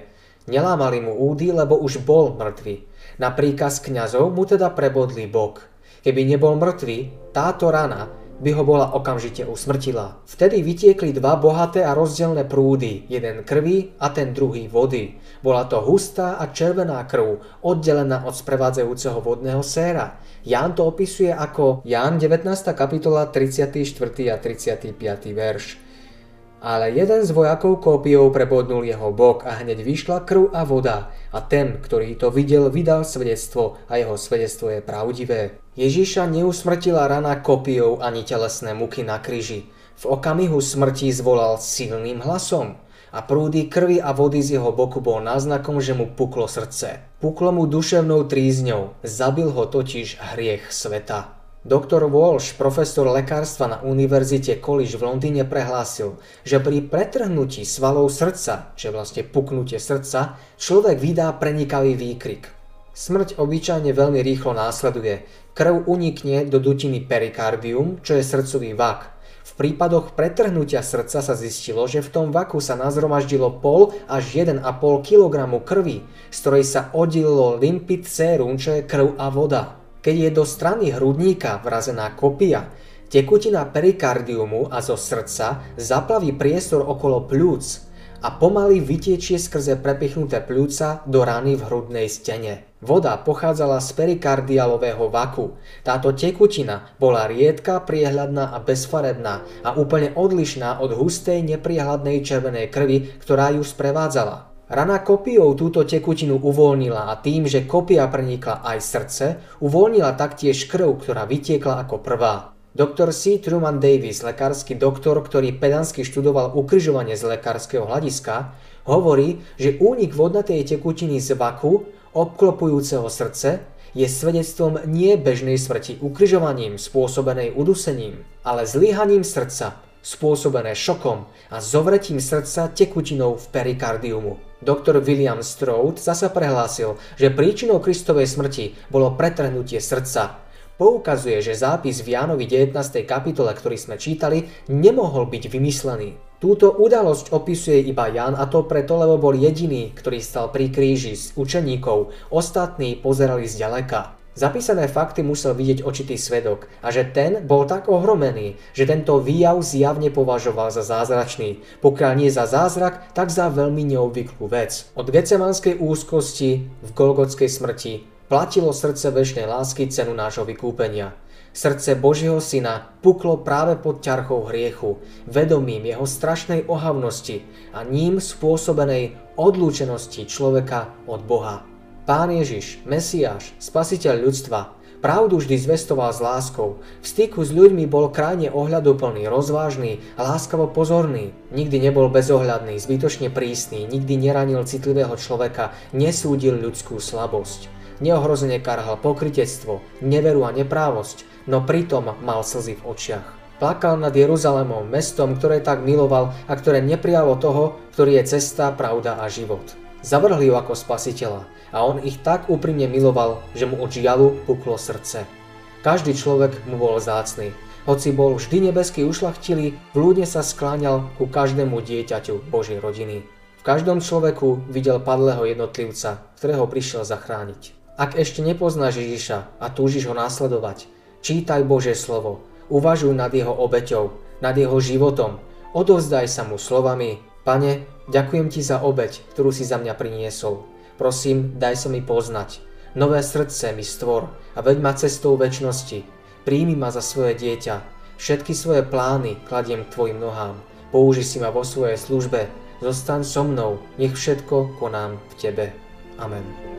Nelámali mu údy, lebo už bol mŕtvy. Na príkaz kňazov mu teda prebodli bok. Keby nebol mŕtvy, táto rana by ho bola okamžite usmrtila. Vtedy vytiekli dva bohaté a rozdielne prúdy, jeden krvi a ten druhý vody. Bola to hustá a červená krv, oddelená od sprevádzajúceho vodného séra. Ján to opisuje ako Ján 19. kapitola 34. a 35. verš. Ale jeden z vojakov kópiou prebodnul jeho bok a hneď vyšla krv a voda. A ten, ktorý to videl, vydal svedectvo a jeho svedectvo je pravdivé. Ježiša neusmrtila rana kopiou ani telesné muky na kríži. V okamihu smrti zvolal silným hlasom a prúdy krvi a vody z jeho boku bol náznakom, že mu puklo srdce. Puklo mu duševnou trízňou, zabil ho totiž hriech sveta. Doktor Walsh, profesor lekárstva na Univerzite College v Londýne prehlásil, že pri pretrhnutí svalov srdca, čo vlastne puknutie srdca, človek vydá prenikavý výkrik. Smrť obyčajne veľmi rýchlo následuje. Krv unikne do dutiny perikardium, čo je srdcový vak. V prípadoch pretrhnutia srdca sa zistilo, že v tom vaku sa nazromaždilo pol až 1,5 kg krvi, z ktorej sa oddelilo limpid sérum, čo je krv a voda. Keď je do strany hrudníka vrazená kopia, tekutina perikardiumu a zo srdca zaplaví priestor okolo pľúc a pomaly vytiečie skrze prepichnuté pľúca do rany v hrudnej stene. Voda pochádzala z perikardialového vaku. Táto tekutina bola riedka, priehľadná a bezfarebná a úplne odlišná od hustej, nepriehľadnej červenej krvi, ktorá ju sprevádzala. Rana kopiou túto tekutinu uvoľnila a tým, že kopia prenikla aj srdce, uvoľnila taktiež krv, ktorá vytiekla ako prvá. Doktor C. Truman Davis, lekársky doktor, ktorý pedansky študoval ukryžovanie z lekárskeho hľadiska, hovorí, že únik vodnatej tekutiny z vaku, obklopujúceho srdce, je svedectvom nie bežnej smrti ukryžovaním spôsobenej udusením, ale zlyhaním srdca, spôsobené šokom a zovretím srdca tekutinou v perikardiumu. Doktor William Stroud zasa prehlásil, že príčinou Kristovej smrti bolo pretrhnutie srdca, poukazuje, že zápis v Jánovi 19. kapitole, ktorý sme čítali, nemohol byť vymyslený. Túto udalosť opisuje iba Jan a to preto, lebo bol jediný, ktorý stal pri kríži s učeníkov, ostatní pozerali zďaleka. Zapísané fakty musel vidieť očitý svedok a že ten bol tak ohromený, že tento výjav zjavne považoval za zázračný. Pokiaľ nie za zázrak, tak za veľmi neobvyklú vec. Od gecemanskej úzkosti v Golgotskej smrti platilo srdce väčšnej lásky cenu nášho vykúpenia. Srdce Božieho Syna puklo práve pod ťarchou hriechu, vedomím jeho strašnej ohavnosti a ním spôsobenej odlúčenosti človeka od Boha. Pán Ježiš, Mesiáš, Spasiteľ ľudstva, pravdu vždy zvestoval s láskou. V styku s ľuďmi bol krajne ohľaduplný, rozvážny láskavo pozorný. Nikdy nebol bezohľadný, zbytočne prísny, nikdy neranil citlivého človeka, nesúdil ľudskú slabosť. Neohrozene karhal pokritectvo, neveru a neprávosť, no pritom mal slzy v očiach. Plakal nad Jeruzalémom, mestom, ktoré tak miloval a ktoré neprijalo toho, ktorý je cesta, pravda a život. Zavrhli ho ako spasiteľa a on ich tak úprimne miloval, že mu od žialu puklo srdce. Každý človek mu bol zácný. Hoci bol vždy nebeský ušlachtilý, vľúdne sa skláňal ku každému dieťaťu Božej rodiny. V každom človeku videl padlého jednotlivca, ktorého prišiel zachrániť. Ak ešte nepoznáš Ježiša a túžiš ho následovať, čítaj Božie slovo, uvažuj nad jeho obeťou, nad jeho životom, odovzdaj sa mu slovami, Pane, ďakujem ti za obeť, ktorú si za mňa priniesol. Prosím, daj sa mi poznať. Nové srdce mi stvor a veď ma cestou väčšnosti. Príjmi ma za svoje dieťa. Všetky svoje plány kladiem k tvojim nohám. Použi si ma vo svojej službe. Zostaň so mnou, nech všetko konám v tebe. Amen.